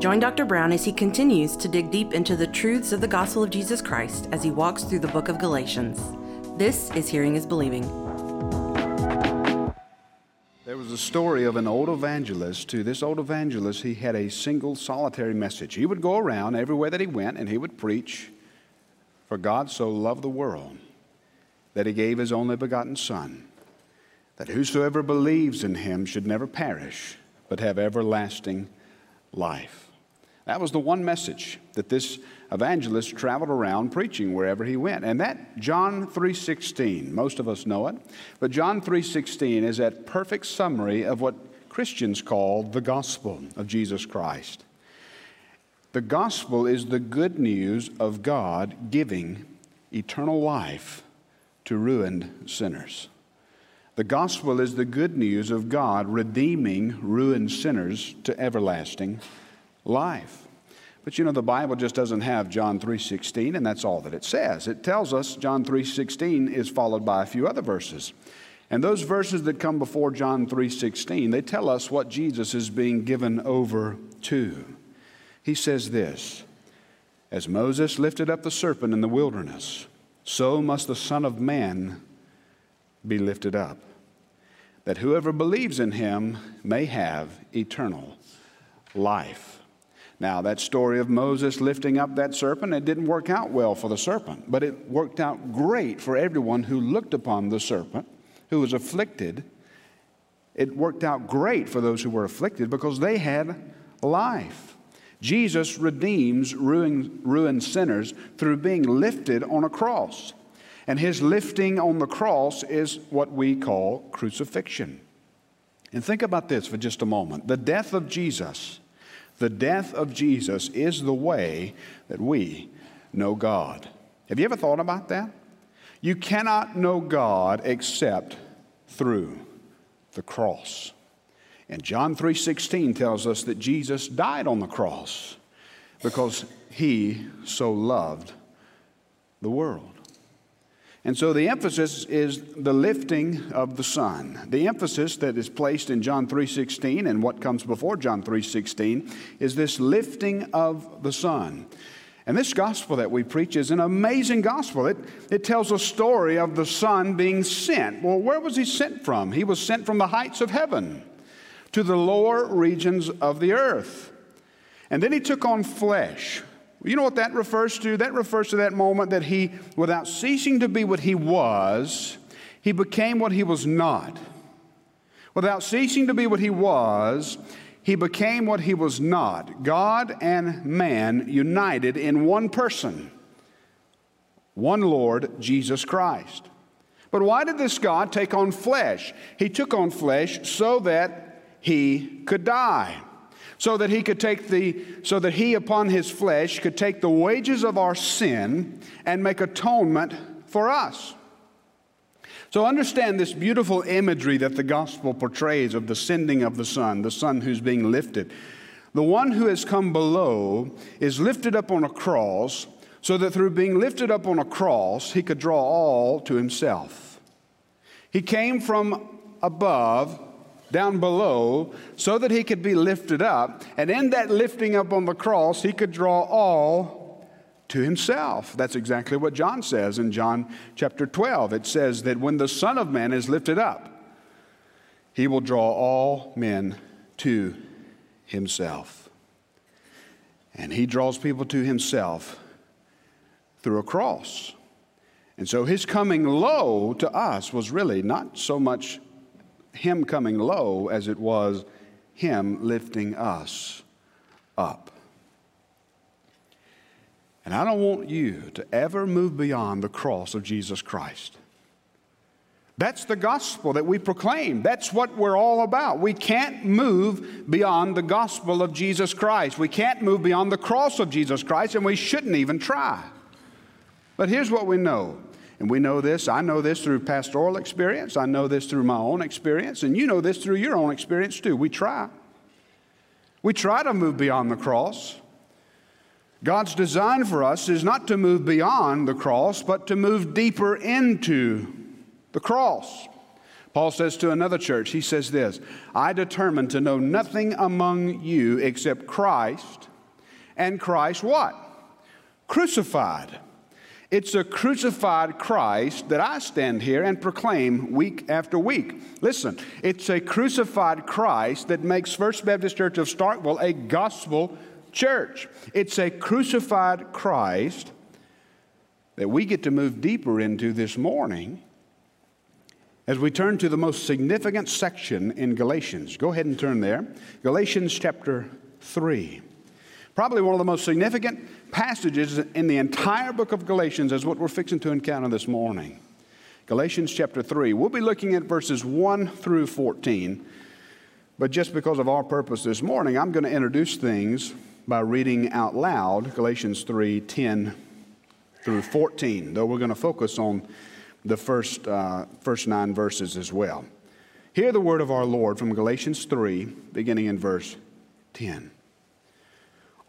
Join Dr. Brown as he continues to dig deep into the truths of the gospel of Jesus Christ as he walks through the book of Galatians. This is Hearing is Believing. There was a story of an old evangelist. To this old evangelist, he had a single solitary message. He would go around everywhere that he went and he would preach, For God so loved the world that he gave his only begotten Son, that whosoever believes in him should never perish, but have everlasting life. That was the one message that this evangelist traveled around preaching wherever he went. And that John 3:16, most of us know it, but John 3:16 is that perfect summary of what Christians call the gospel of Jesus Christ. The gospel is the good news of God giving eternal life to ruined sinners. The gospel is the good news of God redeeming ruined sinners to everlasting life. But you know the Bible just doesn't have John 3:16 and that's all that it says. It tells us John 3:16 is followed by a few other verses. And those verses that come before John 3:16, they tell us what Jesus is being given over to. He says this, as Moses lifted up the serpent in the wilderness, so must the Son of Man be lifted up, that whoever believes in him may have eternal life. Now, that story of Moses lifting up that serpent, it didn't work out well for the serpent, but it worked out great for everyone who looked upon the serpent, who was afflicted. It worked out great for those who were afflicted because they had life. Jesus redeems ruined, ruined sinners through being lifted on a cross. And his lifting on the cross is what we call crucifixion. And think about this for just a moment. The death of Jesus the death of Jesus is the way that we know God. Have you ever thought about that? You cannot know God except through the cross. And John 3:16 tells us that Jesus died on the cross because he so loved the world. And so the emphasis is the lifting of the Son. The emphasis that is placed in John 3:16 and what comes before John 3:16 is this lifting of the Son. And this gospel that we preach is an amazing gospel. It, it tells a story of the Son being sent. Well, where was he sent from? He was sent from the heights of heaven to the lower regions of the earth. And then he took on flesh. You know what that refers to? That refers to that moment that he, without ceasing to be what he was, he became what he was not. Without ceasing to be what he was, he became what he was not. God and man united in one person, one Lord, Jesus Christ. But why did this God take on flesh? He took on flesh so that he could die so that he could take the so that he upon his flesh could take the wages of our sin and make atonement for us. So understand this beautiful imagery that the gospel portrays of the sending of the son the son who's being lifted. The one who has come below is lifted up on a cross so that through being lifted up on a cross he could draw all to himself. He came from above down below so that he could be lifted up. And in that lifting up on the cross, he could draw all to himself. That's exactly what John says in John chapter 12. It says that when the Son of Man is lifted up, he will draw all men to himself. And he draws people to himself through a cross. And so his coming low to us was really not so much him coming low as it was Him lifting us up. And I don't want you to ever move beyond the cross of Jesus Christ. That's the gospel that we proclaim. That's what we're all about. We can't move beyond the gospel of Jesus Christ. We can't move beyond the cross of Jesus Christ, and we shouldn't even try. But here's what we know and we know this. I know this through pastoral experience. I know this through my own experience. And you know this through your own experience too. We try. We try to move beyond the cross. God's design for us is not to move beyond the cross, but to move deeper into the cross. Paul says to another church, he says this I determined to know nothing among you except Christ and Christ what? Crucified. It's a crucified Christ that I stand here and proclaim week after week. Listen, it's a crucified Christ that makes First Baptist Church of Starkville a gospel church. It's a crucified Christ that we get to move deeper into this morning as we turn to the most significant section in Galatians. Go ahead and turn there. Galatians chapter 3. Probably one of the most significant passages in the entire book of Galatians is what we're fixing to encounter this morning. Galatians chapter 3. We'll be looking at verses 1 through 14. But just because of our purpose this morning, I'm going to introduce things by reading out loud Galatians 3 10 through 14, though we're going to focus on the first, uh, first nine verses as well. Hear the word of our Lord from Galatians 3, beginning in verse 10.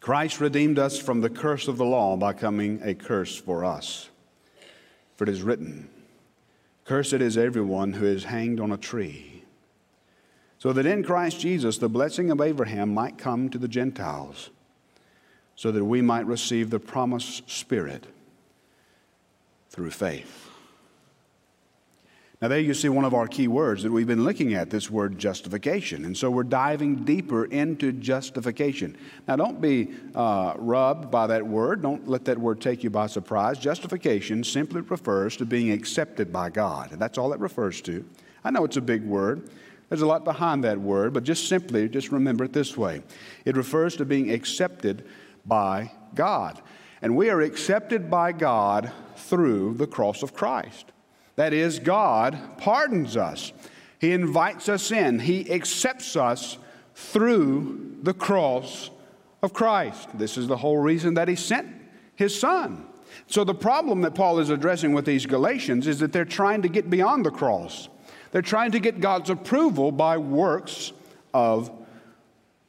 Christ redeemed us from the curse of the law by coming a curse for us. For it is written, Cursed is everyone who is hanged on a tree, so that in Christ Jesus the blessing of Abraham might come to the Gentiles, so that we might receive the promised Spirit through faith. Now, there you see one of our key words that we've been looking at this word justification. And so we're diving deeper into justification. Now, don't be uh, rubbed by that word. Don't let that word take you by surprise. Justification simply refers to being accepted by God. And that's all it refers to. I know it's a big word. There's a lot behind that word, but just simply, just remember it this way it refers to being accepted by God. And we are accepted by God through the cross of Christ. That is, God pardons us. He invites us in. He accepts us through the cross of Christ. This is the whole reason that He sent His Son. So, the problem that Paul is addressing with these Galatians is that they're trying to get beyond the cross. They're trying to get God's approval by works of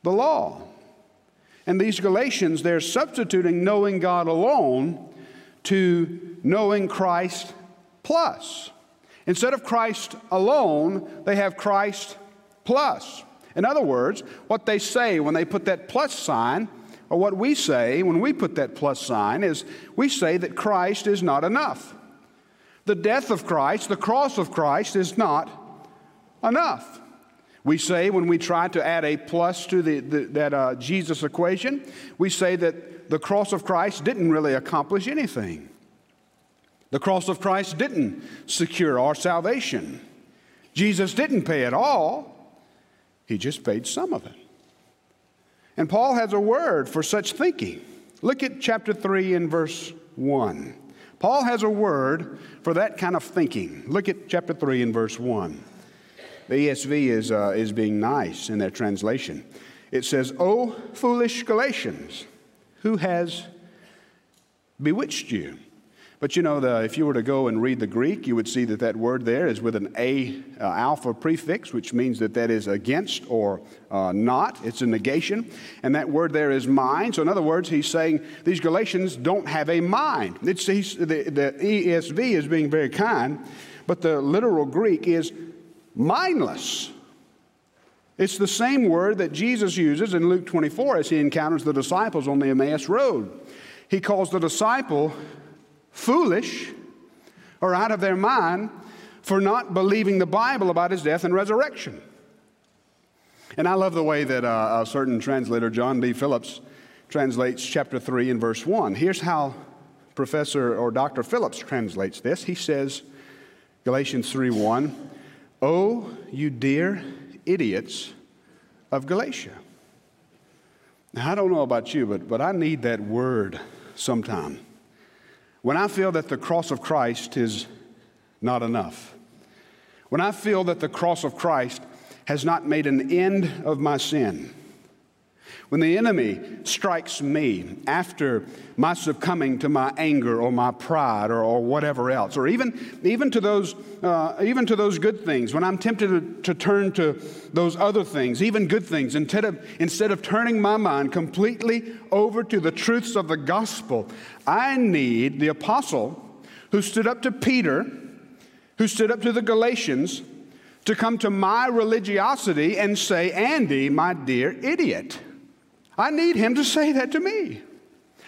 the law. And these Galatians, they're substituting knowing God alone to knowing Christ plus. Instead of Christ alone, they have Christ plus. In other words, what they say when they put that plus sign, or what we say when we put that plus sign, is we say that Christ is not enough. The death of Christ, the cross of Christ, is not enough. We say when we try to add a plus to the, the that uh, Jesus equation, we say that the cross of Christ didn't really accomplish anything. The cross of Christ didn't secure our salvation. Jesus didn't pay it all, He just paid some of it. And Paul has a word for such thinking. Look at chapter 3 and verse 1. Paul has a word for that kind of thinking. Look at chapter 3 and verse 1. The ESV is, uh, is being nice in their translation. It says, O foolish Galatians, who has bewitched you? But you know, the, if you were to go and read the Greek, you would see that that word there is with an A uh, alpha prefix, which means that that is against or uh, not. It's a negation. And that word there is mind. So, in other words, he's saying these Galatians don't have a mind. It's, the, the ESV is being very kind, but the literal Greek is mindless. It's the same word that Jesus uses in Luke 24 as he encounters the disciples on the Emmaus Road. He calls the disciple foolish or out of their mind for not believing the Bible about his death and resurrection. And I love the way that uh, a certain translator, John B. Phillips, translates chapter 3 and verse 1. Here's how Professor or Dr. Phillips translates this. He says, Galatians 3 1, Oh, you dear idiots of Galatia. Now, I don't know about you, but, but I need that word sometime. When I feel that the cross of Christ is not enough, when I feel that the cross of Christ has not made an end of my sin, when the enemy strikes me after my succumbing to my anger or my pride or, or whatever else, or even, even, to those, uh, even to those good things, when I'm tempted to, to, turn to those other things, even good things, instead of, instead of turning my mind completely over to the truths of the gospel, I need the apostle who stood up to Peter, who stood up to the Galatians, to come to my religiosity and say, Andy, my dear idiot. I need him to say that to me.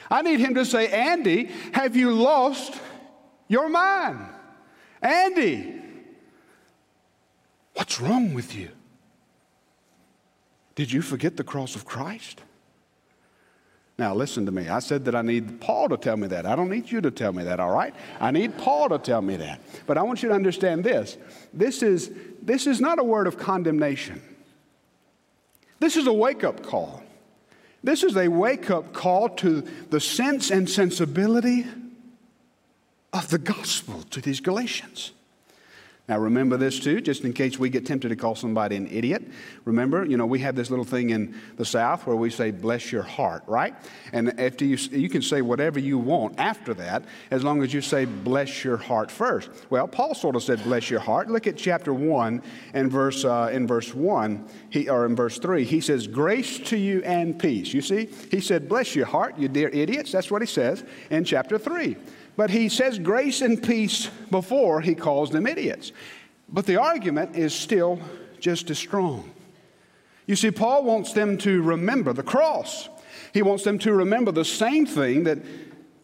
I need him to say, Andy, have you lost your mind? Andy, what's wrong with you? Did you forget the cross of Christ? Now, listen to me. I said that I need Paul to tell me that. I don't need you to tell me that, all right? I need Paul to tell me that. But I want you to understand this this is, this is not a word of condemnation, this is a wake up call. This is a wake up call to the sense and sensibility of the gospel to these Galatians. Now, remember this too, just in case we get tempted to call somebody an idiot. Remember, you know, we have this little thing in the South where we say, bless your heart, right? And after you, you can say whatever you want after that, as long as you say, bless your heart first. Well, Paul sort of said, bless your heart. Look at chapter 1 and verse, uh, in verse 1, he, or in verse 3, he says, grace to you and peace. You see, he said, bless your heart, you dear idiots. That's what he says in chapter 3. But he says grace and peace before he calls them idiots. But the argument is still just as strong. You see, Paul wants them to remember the cross. He wants them to remember the same thing that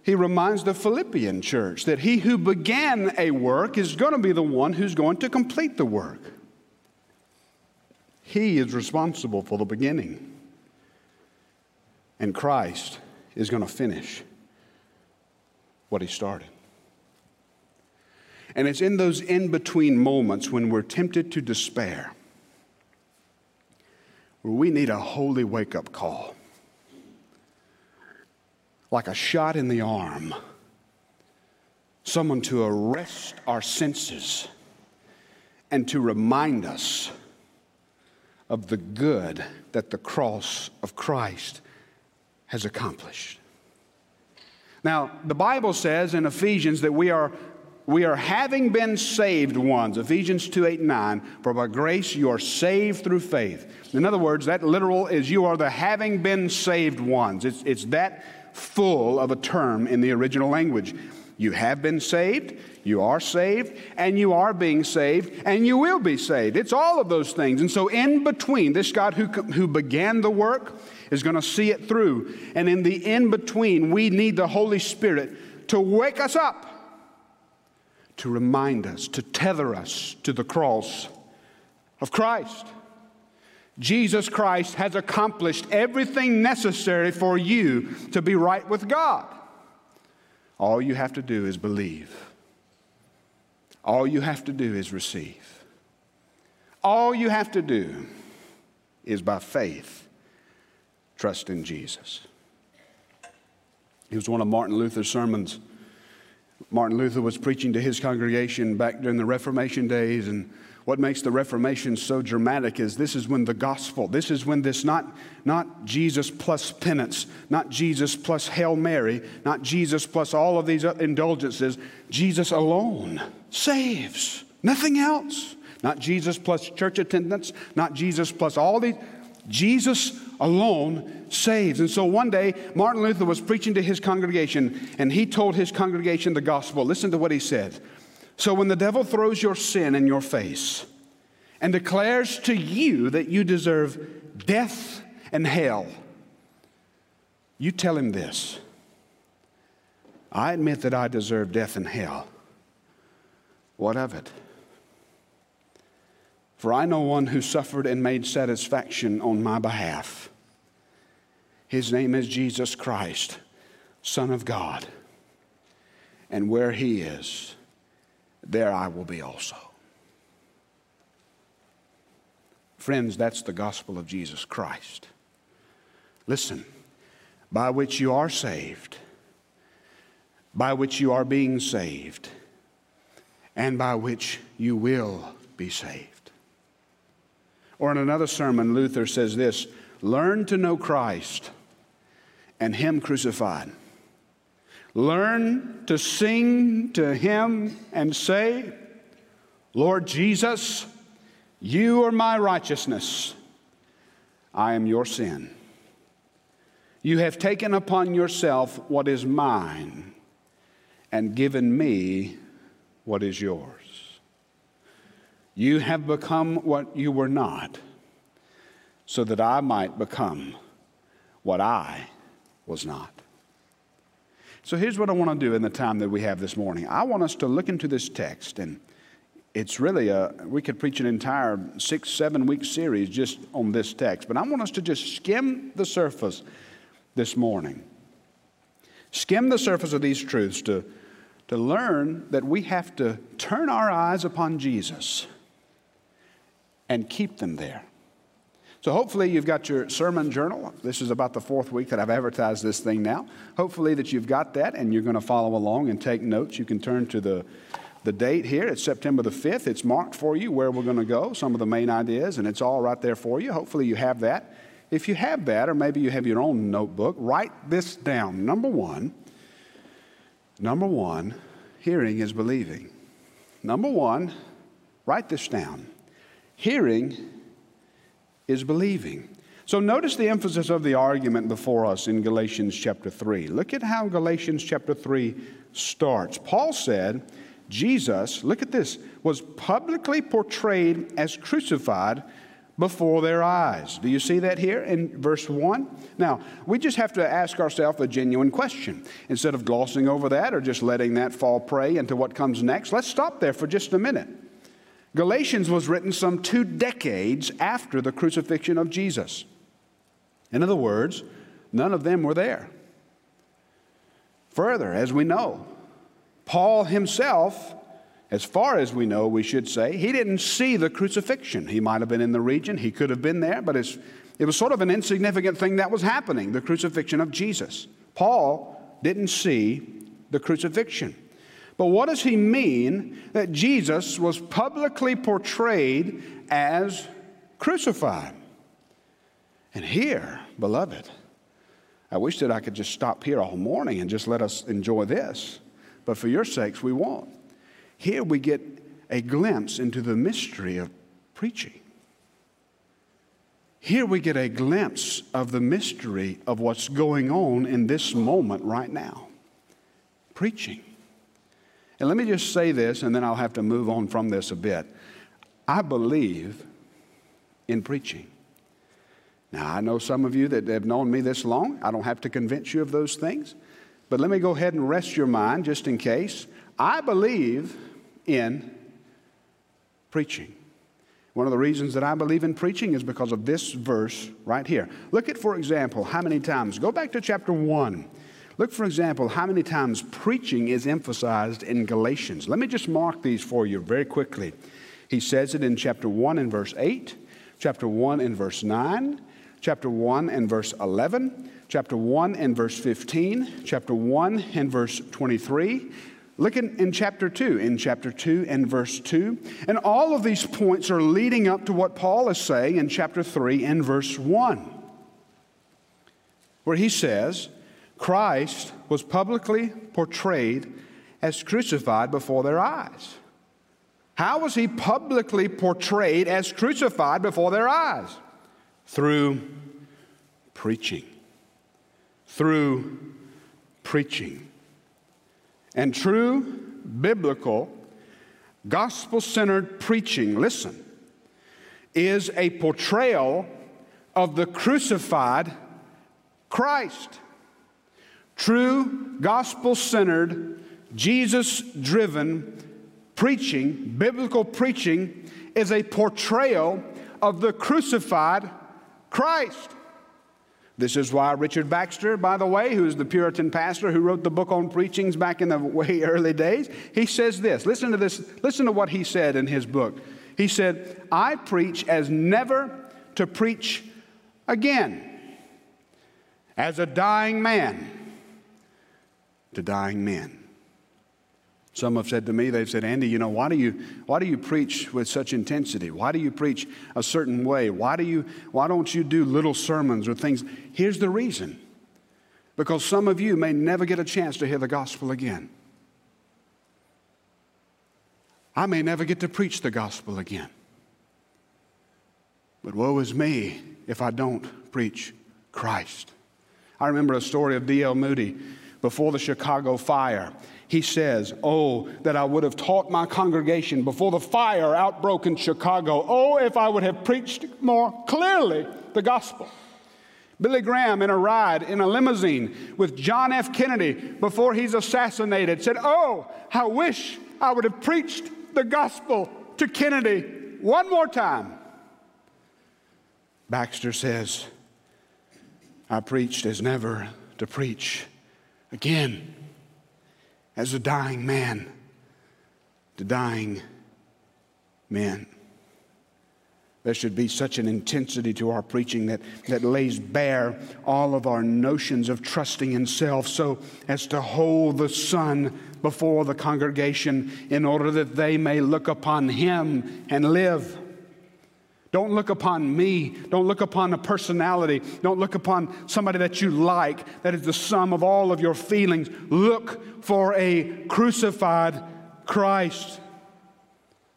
he reminds the Philippian church that he who began a work is going to be the one who's going to complete the work. He is responsible for the beginning, and Christ is going to finish what he started. And it's in those in between moments when we're tempted to despair where we need a holy wake up call. Like a shot in the arm, someone to arrest our senses and to remind us of the good that the cross of Christ has accomplished. Now, the Bible says in Ephesians that we are, we are having been saved ones. Ephesians 2 8 and 9. For by grace you are saved through faith. In other words, that literal is you are the having been saved ones. It's, it's that full of a term in the original language. You have been saved, you are saved, and you are being saved, and you will be saved. It's all of those things. And so, in between, this God who, who began the work, is going to see it through. And in the in between, we need the Holy Spirit to wake us up, to remind us, to tether us to the cross of Christ. Jesus Christ has accomplished everything necessary for you to be right with God. All you have to do is believe. All you have to do is receive. All you have to do is by faith trust in Jesus. It was one of Martin Luther's sermons. Martin Luther was preaching to his congregation back during the Reformation days, and what makes the Reformation so dramatic is this is when the gospel, this is when this not, not Jesus plus penance, not Jesus plus Hail Mary, not Jesus plus all of these indulgences, Jesus alone saves, nothing else. Not Jesus plus church attendance, not Jesus plus all these. Jesus alone saves. And so one day, Martin Luther was preaching to his congregation, and he told his congregation the gospel. Listen to what he said. So when the devil throws your sin in your face and declares to you that you deserve death and hell, you tell him this I admit that I deserve death and hell. What of it? For I know one who suffered and made satisfaction on my behalf. His name is Jesus Christ, Son of God. And where he is, there I will be also. Friends, that's the gospel of Jesus Christ. Listen, by which you are saved, by which you are being saved, and by which you will be saved. Or in another sermon, Luther says this Learn to know Christ and Him crucified. Learn to sing to Him and say, Lord Jesus, you are my righteousness. I am your sin. You have taken upon yourself what is mine and given me what is yours. You have become what you were not, so that I might become what I was not. So here's what I want to do in the time that we have this morning. I want us to look into this text, and it's really a, we could preach an entire six, seven week series just on this text, but I want us to just skim the surface this morning. Skim the surface of these truths to, to learn that we have to turn our eyes upon Jesus and keep them there. So hopefully you've got your sermon journal. This is about the fourth week that I've advertised this thing now. Hopefully that you've got that and you're going to follow along and take notes. You can turn to the the date here. It's September the 5th. It's marked for you where we're going to go, some of the main ideas, and it's all right there for you. Hopefully you have that. If you have that, or maybe you have your own notebook, write this down. Number one, number one, hearing is believing. Number one, write this down. Hearing is believing. So notice the emphasis of the argument before us in Galatians chapter 3. Look at how Galatians chapter 3 starts. Paul said, Jesus, look at this, was publicly portrayed as crucified before their eyes. Do you see that here in verse 1? Now, we just have to ask ourselves a genuine question. Instead of glossing over that or just letting that fall prey into what comes next, let's stop there for just a minute. Galatians was written some two decades after the crucifixion of Jesus. In other words, none of them were there. Further, as we know, Paul himself, as far as we know, we should say, he didn't see the crucifixion. He might have been in the region, he could have been there, but it was sort of an insignificant thing that was happening the crucifixion of Jesus. Paul didn't see the crucifixion. But what does he mean that Jesus was publicly portrayed as crucified? And here, beloved, I wish that I could just stop here all morning and just let us enjoy this. But for your sakes, we won't. Here we get a glimpse into the mystery of preaching. Here we get a glimpse of the mystery of what's going on in this moment right now. Preaching. And let me just say this, and then I'll have to move on from this a bit. I believe in preaching. Now, I know some of you that have known me this long. I don't have to convince you of those things. But let me go ahead and rest your mind just in case. I believe in preaching. One of the reasons that I believe in preaching is because of this verse right here. Look at, for example, how many times, go back to chapter 1. Look, for example, how many times preaching is emphasized in Galatians. Let me just mark these for you very quickly. He says it in chapter 1 and verse 8, chapter 1 and verse 9, chapter 1 and verse 11, chapter 1 and verse 15, chapter 1 and verse 23. Look in, in, chapter 2, in chapter 2 and verse 2. And all of these points are leading up to what Paul is saying in chapter 3 and verse 1, where he says, Christ was publicly portrayed as crucified before their eyes. How was he publicly portrayed as crucified before their eyes? Through preaching. Through preaching. And true biblical, gospel centered preaching, listen, is a portrayal of the crucified Christ. True, gospel centered, Jesus driven preaching, biblical preaching, is a portrayal of the crucified Christ. This is why Richard Baxter, by the way, who's the Puritan pastor who wrote the book on preachings back in the way early days, he says this. Listen to this. Listen to what he said in his book. He said, I preach as never to preach again, as a dying man to dying men. Some have said to me, they've said, Andy, you know, why do you, why do you preach with such intensity? Why do you preach a certain way? Why, do you, why don't you do little sermons or things? Here's the reason because some of you may never get a chance to hear the gospel again. I may never get to preach the gospel again. But woe is me if I don't preach Christ. I remember a story of D.L. Moody before the Chicago fire. He says, Oh, that I would have taught my congregation before the fire outbroke in Chicago. Oh, if I would have preached more clearly the gospel. Billy Graham, in a ride in a limousine with John F. Kennedy before he's assassinated, said, Oh, I wish I would have preached the gospel to Kennedy one more time. Baxter says, I preached as never to preach again as a dying man to dying men. There should be such an intensity to our preaching that, that lays bare all of our notions of trusting in self so as to hold the Son before the congregation in order that they may look upon Him and live. Don't look upon me. Don't look upon a personality. Don't look upon somebody that you like, that is the sum of all of your feelings. Look for a crucified Christ.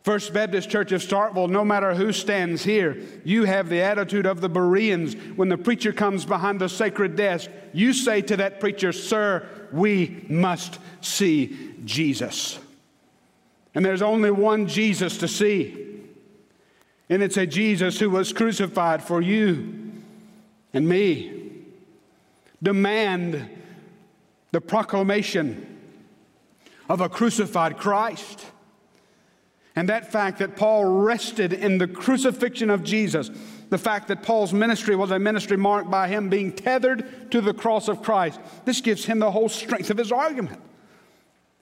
First Baptist Church of Starkville, no matter who stands here, you have the attitude of the Bereans. When the preacher comes behind the sacred desk, you say to that preacher, Sir, we must see Jesus. And there's only one Jesus to see. And it's a Jesus who was crucified for you and me. Demand the proclamation of a crucified Christ. And that fact that Paul rested in the crucifixion of Jesus, the fact that Paul's ministry was a ministry marked by him being tethered to the cross of Christ, this gives him the whole strength of his argument.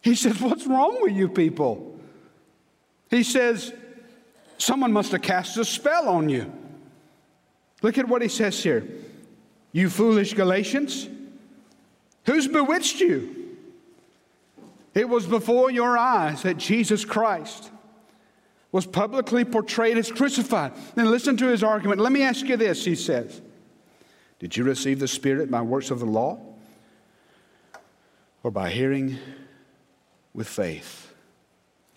He says, What's wrong with you people? He says, Someone must have cast a spell on you. Look at what he says here. You foolish Galatians, who's bewitched you? It was before your eyes that Jesus Christ was publicly portrayed as crucified. Then listen to his argument. Let me ask you this, he says. Did you receive the Spirit by works of the law or by hearing with faith?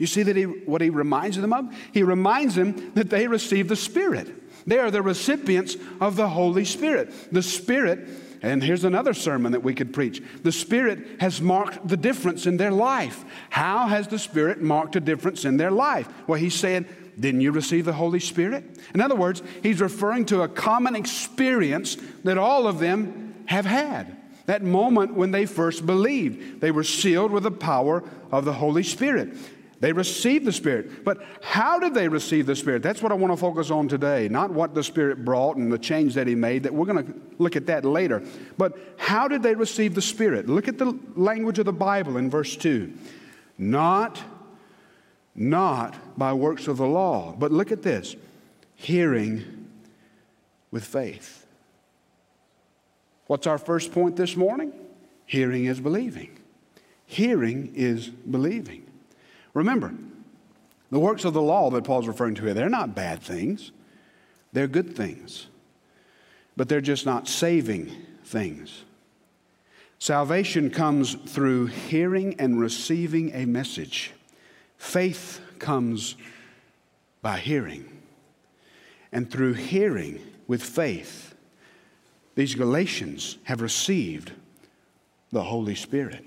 You see that he, what he reminds them of? He reminds them that they receive the Spirit. They are the recipients of the Holy Spirit. The Spirit, and here's another sermon that we could preach the Spirit has marked the difference in their life. How has the Spirit marked a difference in their life? Well, he's saying, didn't you receive the Holy Spirit? In other words, he's referring to a common experience that all of them have had. That moment when they first believed, they were sealed with the power of the Holy Spirit. They received the Spirit. But how did they receive the Spirit? That's what I want to focus on today. Not what the Spirit brought and the change that He made, that we're going to look at that later. But how did they receive the Spirit? Look at the language of the Bible in verse 2. Not, not by works of the law, but look at this hearing with faith. What's our first point this morning? Hearing is believing. Hearing is believing. Remember, the works of the law that Paul's referring to here, they're not bad things, they're good things, but they're just not saving things. Salvation comes through hearing and receiving a message. Faith comes by hearing. And through hearing with faith, these Galatians have received the Holy Spirit.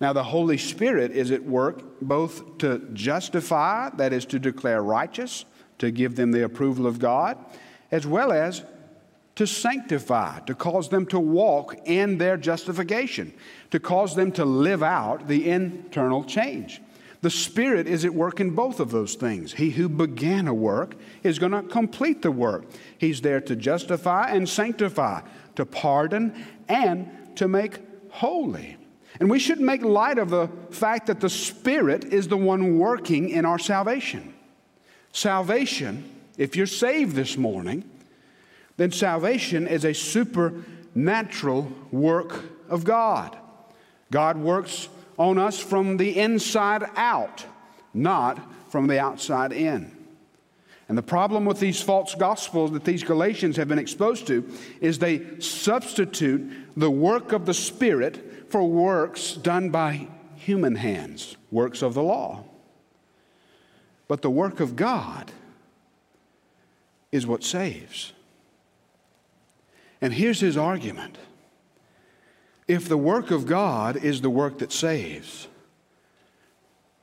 Now, the Holy Spirit is at work both to justify, that is, to declare righteous, to give them the approval of God, as well as to sanctify, to cause them to walk in their justification, to cause them to live out the internal change. The Spirit is at work in both of those things. He who began a work is going to complete the work. He's there to justify and sanctify, to pardon and to make holy. And we shouldn't make light of the fact that the Spirit is the one working in our salvation. Salvation, if you're saved this morning, then salvation is a supernatural work of God. God works on us from the inside out, not from the outside in. And the problem with these false gospels that these Galatians have been exposed to is they substitute the work of the Spirit for works done by human hands, works of the law. But the work of God is what saves. And here's his argument if the work of God is the work that saves,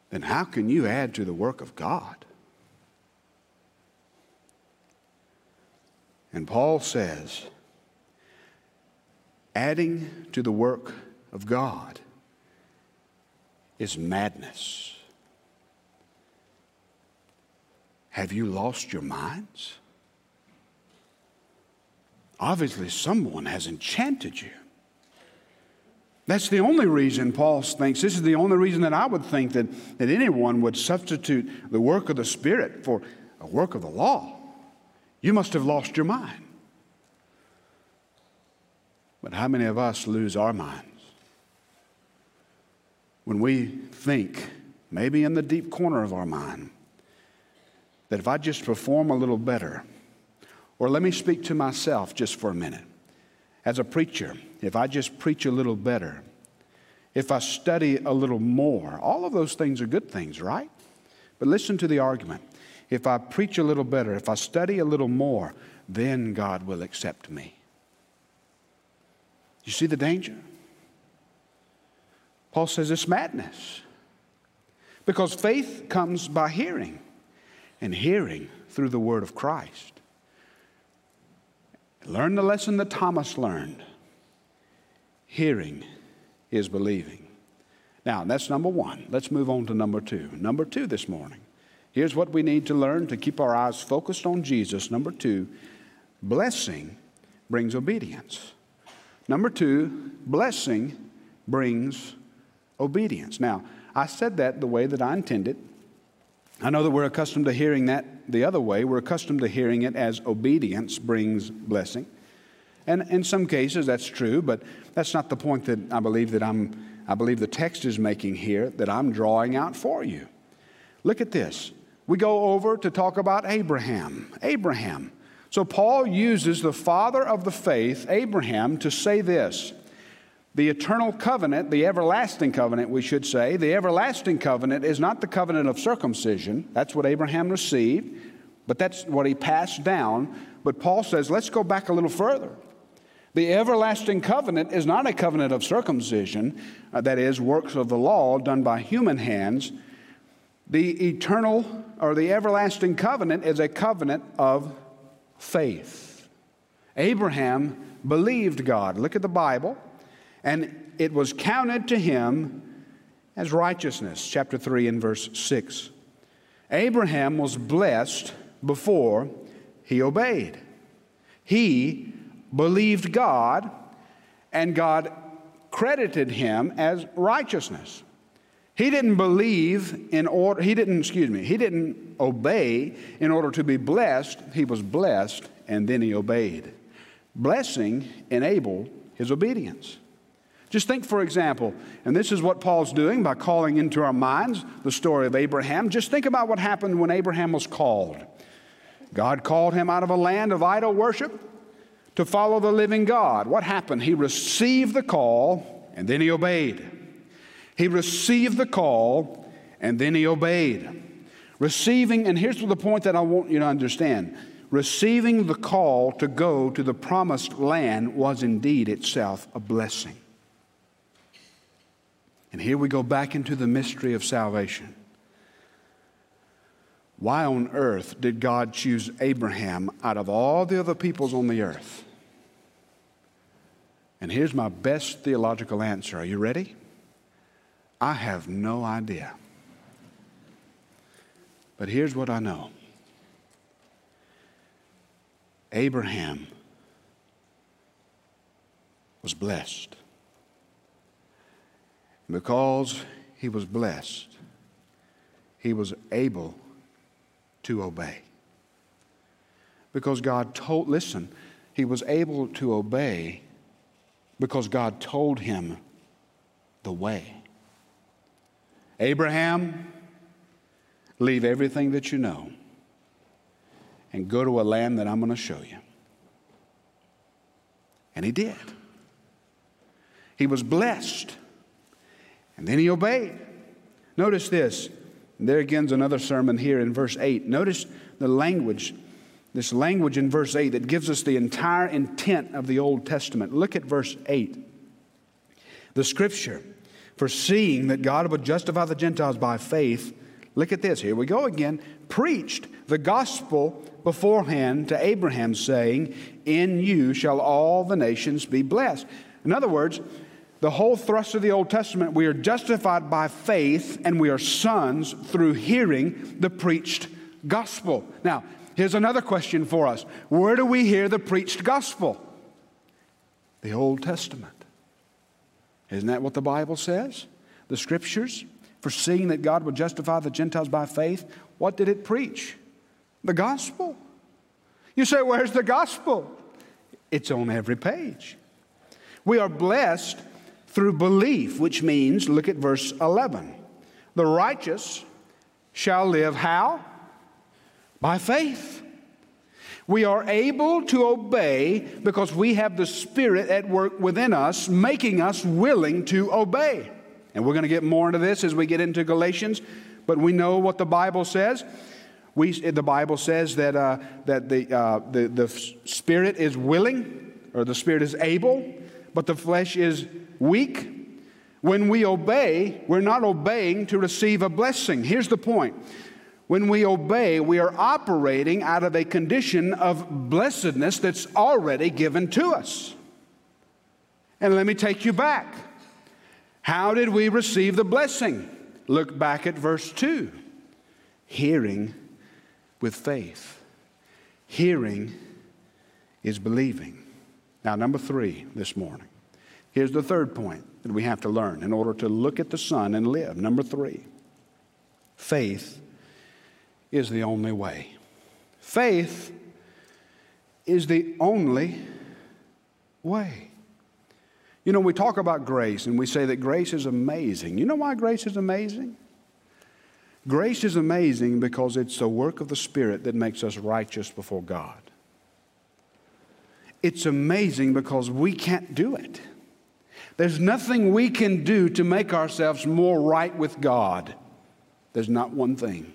then how can you add to the work of God? And Paul says, adding to the work of God is madness. Have you lost your minds? Obviously, someone has enchanted you. That's the only reason Paul thinks, this is the only reason that I would think that, that anyone would substitute the work of the Spirit for a work of the law. You must have lost your mind. But how many of us lose our minds? When we think, maybe in the deep corner of our mind, that if I just perform a little better, or let me speak to myself just for a minute. As a preacher, if I just preach a little better, if I study a little more, all of those things are good things, right? But listen to the argument. If I preach a little better, if I study a little more, then God will accept me. You see the danger? Paul says it's madness. Because faith comes by hearing, and hearing through the word of Christ. Learn the lesson that Thomas learned hearing is believing. Now, that's number one. Let's move on to number two. Number two this morning. Here's what we need to learn to keep our eyes focused on Jesus. Number two, blessing brings obedience. Number two, blessing brings obedience. Now, I said that the way that I intended. I know that we're accustomed to hearing that the other way. We're accustomed to hearing it as obedience brings blessing. And in some cases that's true, but that's not the point that I believe that I'm I believe the text is making here that I'm drawing out for you. Look at this. We go over to talk about Abraham. Abraham. So Paul uses the father of the faith, Abraham, to say this the eternal covenant, the everlasting covenant, we should say, the everlasting covenant is not the covenant of circumcision. That's what Abraham received, but that's what he passed down. But Paul says, let's go back a little further. The everlasting covenant is not a covenant of circumcision, uh, that is, works of the law done by human hands. The eternal or the everlasting covenant is a covenant of faith. Abraham believed God. Look at the Bible and it was counted to him as righteousness. Chapter 3 and verse 6. Abraham was blessed before he obeyed. He believed God, and God credited him as righteousness. He didn't believe in order, he didn't, excuse me, he didn't obey in order to be blessed. He was blessed and then he obeyed. Blessing enabled his obedience. Just think, for example, and this is what Paul's doing by calling into our minds the story of Abraham. Just think about what happened when Abraham was called. God called him out of a land of idol worship to follow the living God. What happened? He received the call and then he obeyed. He received the call and then he obeyed. Receiving, and here's the point that I want you to understand receiving the call to go to the promised land was indeed itself a blessing. And here we go back into the mystery of salvation. Why on earth did God choose Abraham out of all the other peoples on the earth? And here's my best theological answer. Are you ready? I have no idea. But here's what I know Abraham was blessed. Because he was blessed, he was able to obey. Because God told, listen, he was able to obey because God told him the way. Abraham, leave everything that you know and go to a land that I'm going to show you. And he did. He was blessed. And then he obeyed. Notice this. There again's another sermon here in verse 8. Notice the language, this language in verse 8 that gives us the entire intent of the Old Testament. Look at verse 8. The scripture, foreseeing that God would justify the Gentiles by faith, look at this. Here we go again. Preached the gospel beforehand to Abraham, saying, In you shall all the nations be blessed. In other words, the whole thrust of the Old Testament, we are justified by faith and we are sons through hearing the preached gospel. Now, here's another question for us Where do we hear the preached gospel? The Old Testament. Isn't that what the Bible says? The scriptures, foreseeing that God would justify the Gentiles by faith, what did it preach? The gospel. You say, Where's the gospel? It's on every page. We are blessed through belief, which means, look at verse 11. The righteous shall live how? By faith. We are able to obey because we have the Spirit at work within us, making us willing to obey. And we're going to get more into this as we get into Galatians, but we know what the Bible says. We, the Bible says that, uh, that the, uh, the, the Spirit is willing, or the Spirit is able, but the flesh is weak. When we obey, we're not obeying to receive a blessing. Here's the point when we obey, we are operating out of a condition of blessedness that's already given to us. And let me take you back. How did we receive the blessing? Look back at verse 2 hearing with faith. Hearing is believing. Now, number three this morning. Here's the third point that we have to learn in order to look at the Son and live. Number three faith is the only way. Faith is the only way. You know, we talk about grace and we say that grace is amazing. You know why grace is amazing? Grace is amazing because it's the work of the Spirit that makes us righteous before God. It's amazing because we can't do it. There's nothing we can do to make ourselves more right with God. There's not one thing.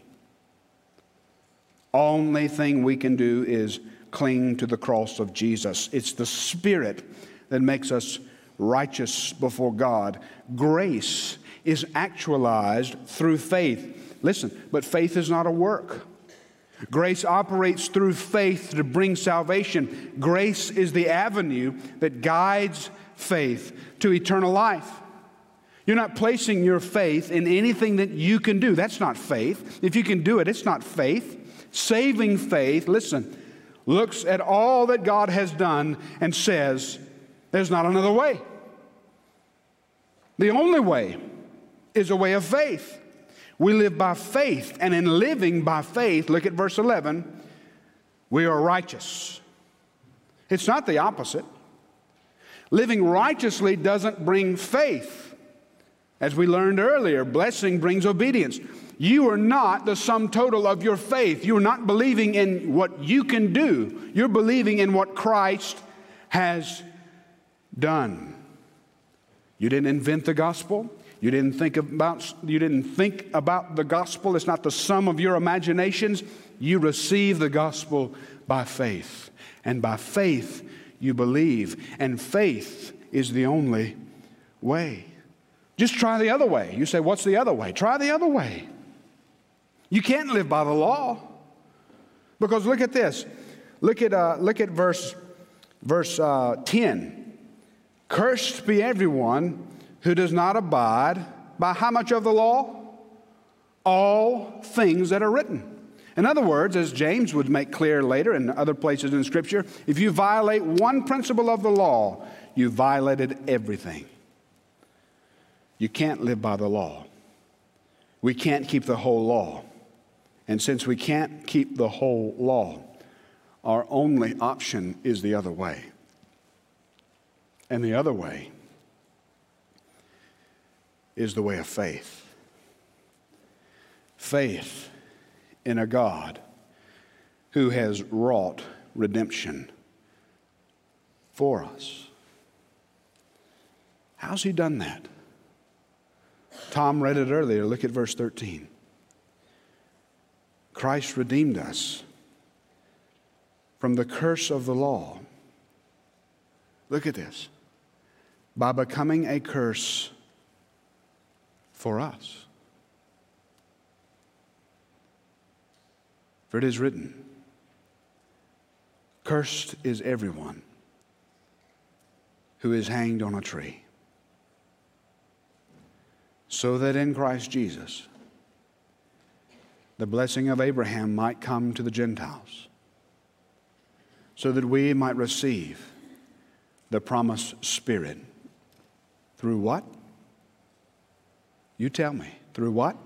Only thing we can do is cling to the cross of Jesus. It's the Spirit that makes us righteous before God. Grace is actualized through faith. Listen, but faith is not a work. Grace operates through faith to bring salvation. Grace is the avenue that guides faith to eternal life. You're not placing your faith in anything that you can do. That's not faith. If you can do it, it's not faith. Saving faith, listen, looks at all that God has done and says, there's not another way. The only way is a way of faith. We live by faith, and in living by faith, look at verse 11, we are righteous. It's not the opposite. Living righteously doesn't bring faith. As we learned earlier, blessing brings obedience. You are not the sum total of your faith. You're not believing in what you can do. You're believing in what Christ has done. You didn't invent the gospel. You didn't think about you didn't think about the gospel. It's not the sum of your imaginations. You receive the gospel by faith. And by faith you believe. And faith is the only way. Just try the other way. You say, What's the other way? Try the other way. You can't live by the law. Because look at this. Look at, uh, look at verse, verse uh, 10. Cursed be everyone who does not abide by how much of the law? All things that are written. In other words, as James would make clear later in other places in Scripture, if you violate one principle of the law, you violated everything. You can't live by the law. We can't keep the whole law. And since we can't keep the whole law, our only option is the other way. And the other way is the way of faith. faith in a God who has wrought redemption for us. How's he done that? Tom read it earlier. Look at verse 13. Christ redeemed us from the curse of the law. Look at this. By becoming a curse for us. For it is written, Cursed is everyone who is hanged on a tree, so that in Christ Jesus the blessing of Abraham might come to the Gentiles, so that we might receive the promised Spirit. Through what? You tell me. Through what?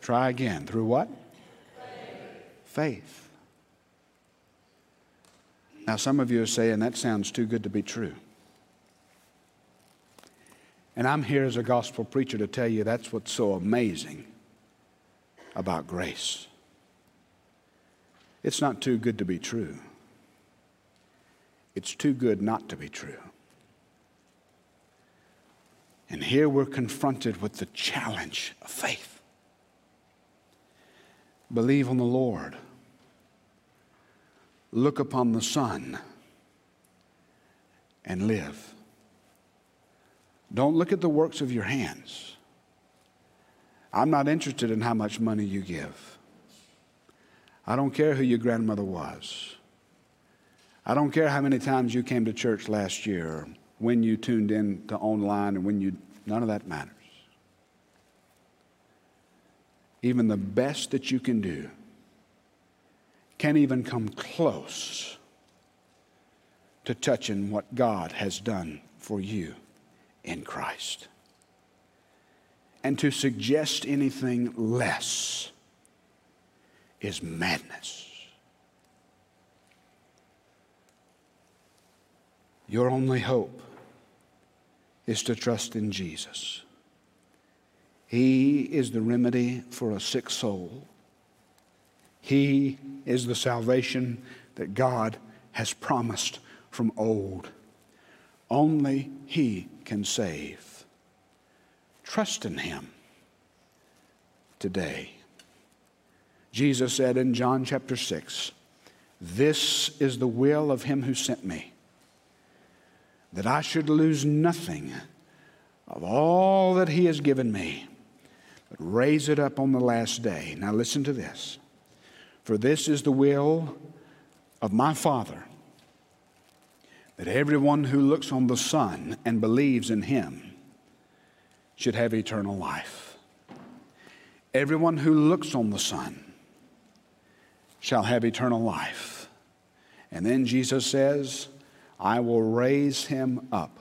Try again. Through what? Faith. Now, some of you are saying that sounds too good to be true. And I'm here as a gospel preacher to tell you that's what's so amazing about grace. It's not too good to be true, it's too good not to be true. And here we're confronted with the challenge of faith. Believe on the Lord look upon the Son and live. Don't look at the works of your hands. I'm not interested in how much money you give. I don't care who your grandmother was. I don't care how many times you came to church last year, when you tuned in to online, and when you, none of that matters. Even the best that you can do can't even come close to touching what God has done for you in Christ. And to suggest anything less is madness. Your only hope is to trust in Jesus. He is the remedy for a sick soul. He is the salvation that God has promised from old. Only He can save. Trust in Him today. Jesus said in John chapter 6, This is the will of Him who sent me, that I should lose nothing of all that He has given me, but raise it up on the last day. Now listen to this. For this is the will of my Father, that everyone who looks on the Son and believes in him should have eternal life. Everyone who looks on the Son shall have eternal life. And then Jesus says, I will raise him up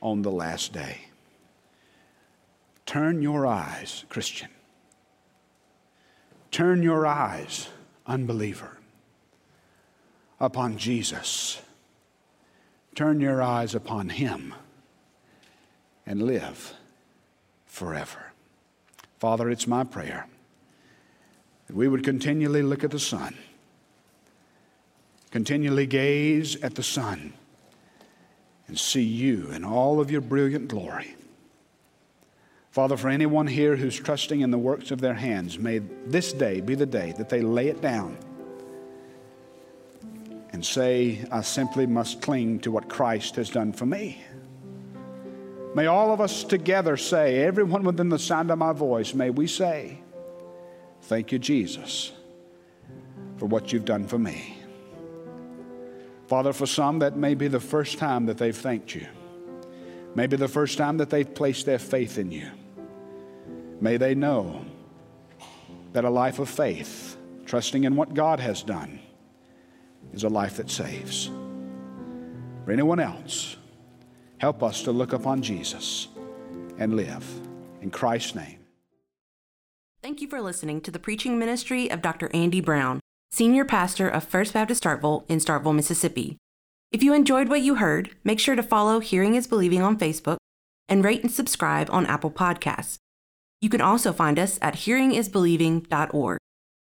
on the last day. Turn your eyes, Christian, Turn your eyes, unbeliever, upon Jesus. Turn your eyes upon Him and live forever. Father, it's my prayer that we would continually look at the Son, continually gaze at the Son, and see you in all of your brilliant glory. Father, for anyone here who's trusting in the works of their hands, may this day be the day that they lay it down and say, I simply must cling to what Christ has done for me. May all of us together say, everyone within the sound of my voice, may we say, Thank you, Jesus, for what you've done for me. Father, for some, that may be the first time that they've thanked you. Maybe the first time that they've placed their faith in you. May they know that a life of faith, trusting in what God has done, is a life that saves. For anyone else, help us to look upon Jesus and live. In Christ's name. Thank you for listening to the preaching ministry of Dr. Andy Brown, Senior Pastor of First Baptist Starkville in Starkville, Mississippi. If you enjoyed what you heard, make sure to follow Hearing is Believing on Facebook and rate and subscribe on Apple Podcasts. You can also find us at hearingisbelieving.org.